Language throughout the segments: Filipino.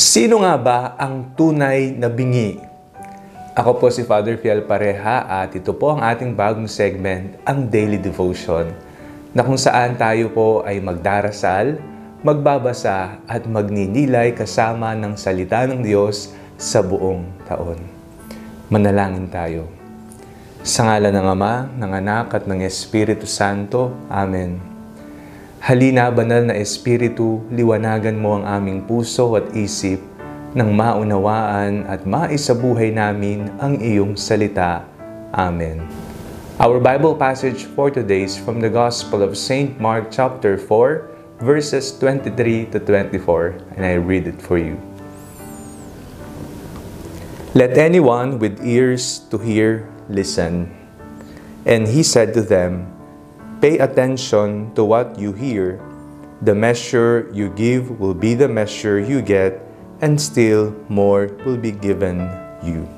Sino nga ba ang tunay na bingi? Ako po si Father Fiel Pareha at ito po ang ating bagong segment, ang Daily Devotion, na kung saan tayo po ay magdarasal, magbabasa at magninilay kasama ng salita ng Diyos sa buong taon. Manalangin tayo. Sa ngala ng Ama, ng Anak at ng Espiritu Santo. Amen. Halina, banal na Espiritu, liwanagan mo ang aming puso at isip nang maunawaan at maisabuhay namin ang iyong salita. Amen. Our Bible passage for today is from the Gospel of St. Mark chapter 4, verses 23 to 24, and I read it for you. Let anyone with ears to hear listen. And he said to them, Pay attention to what you hear. The measure you give will be the measure you get, and still more will be given you.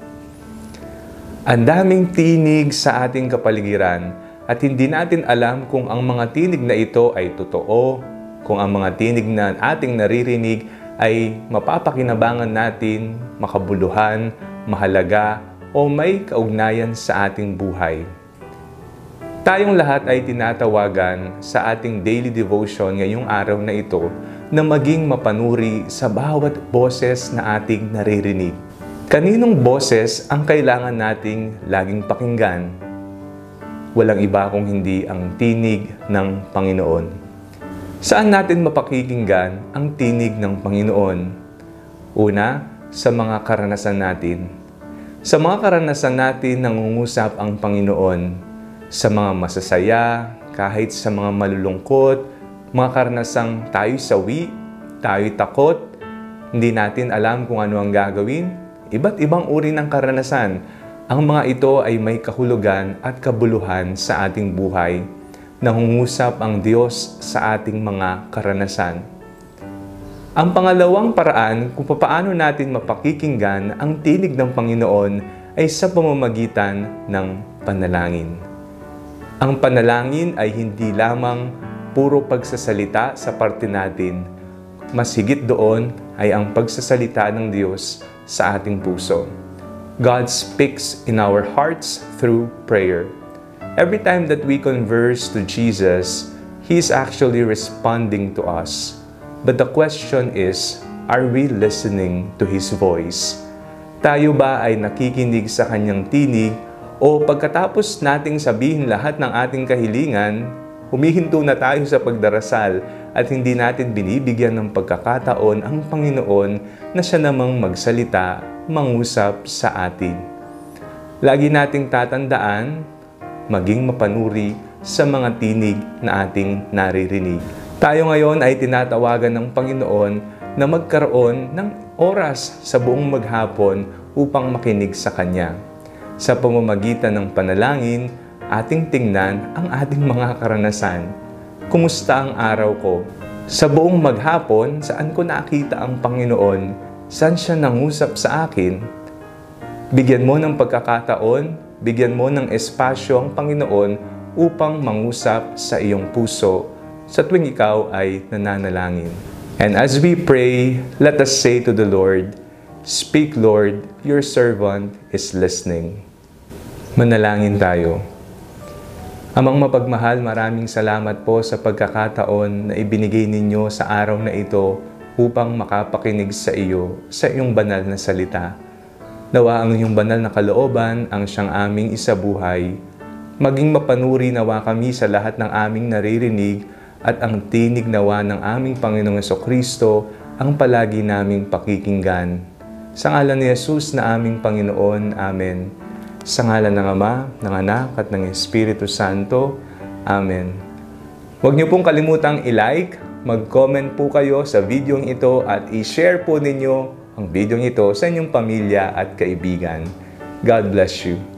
Ang daming tinig sa ating kapaligiran at hindi natin alam kung ang mga tinig na ito ay totoo, kung ang mga tinig na ating naririnig ay mapapakinabangan natin, makabuluhan, mahalaga, o may kaugnayan sa ating buhay. Tayong lahat ay tinatawagan sa ating daily devotion ngayong araw na ito na maging mapanuri sa bawat boses na ating naririnig. Kaninong boses ang kailangan nating laging pakinggan? Walang iba kung hindi ang tinig ng Panginoon. Saan natin mapakikinggan ang tinig ng Panginoon? Una, sa mga karanasan natin. Sa mga karanasan natin nangungusap ang Panginoon sa mga masasaya, kahit sa mga malulungkot, mga karanasang tayo sawi, tayo takot, hindi natin alam kung ano ang gagawin. Iba't ibang uri ng karanasan. Ang mga ito ay may kahulugan at kabuluhan sa ating buhay. Nangungusap ang Diyos sa ating mga karanasan. Ang pangalawang paraan kung paano natin mapakikinggan ang tinig ng Panginoon ay sa pamamagitan ng panalangin. Ang panalangin ay hindi lamang puro pagsasalita sa parte natin. Mas higit doon ay ang pagsasalita ng Diyos sa ating puso. God speaks in our hearts through prayer. Every time that we converse to Jesus, He is actually responding to us. But the question is, are we listening to His voice? Tayo ba ay nakikinig sa Kanyang tinig o pagkatapos nating sabihin lahat ng ating kahilingan, humihinto na tayo sa pagdarasal at hindi natin binibigyan ng pagkakataon ang Panginoon na siya namang magsalita, mangusap sa atin. Lagi nating tatandaan, maging mapanuri sa mga tinig na ating naririnig. Tayo ngayon ay tinatawagan ng Panginoon na magkaroon ng oras sa buong maghapon upang makinig sa Kanya. Sa pamamagitan ng panalangin, ating tingnan ang ating mga karanasan. Kumusta ang araw ko? Sa buong maghapon, saan ko nakita ang Panginoon? Saan siya nangusap sa akin? Bigyan mo ng pagkakataon, bigyan mo ng espasyo ang Panginoon upang mangusap sa iyong puso sa tuwing ikaw ay nananalangin. And as we pray, let us say to the Lord, Speak, Lord, your servant is listening. Manalangin tayo. Amang mapagmahal, maraming salamat po sa pagkakataon na ibinigay ninyo sa araw na ito upang makapakinig sa iyo, sa iyong banal na salita. Nawa ang iyong banal na kalooban ang siyang aming isabuhay. Maging mapanuri nawa kami sa lahat ng aming naririnig at ang tinig nawa ng aming Panginoong Kristo ang palagi naming pakikinggan. Sa ngalan ni Jesus na aming Panginoon. Amen. Sa ngalan ng Ama, ng Anak at ng Espiritu Santo. Amen. Huwag niyo pong kalimutang i-like, mag-comment po kayo sa video ito at i-share po ninyo ang video ito sa inyong pamilya at kaibigan. God bless you.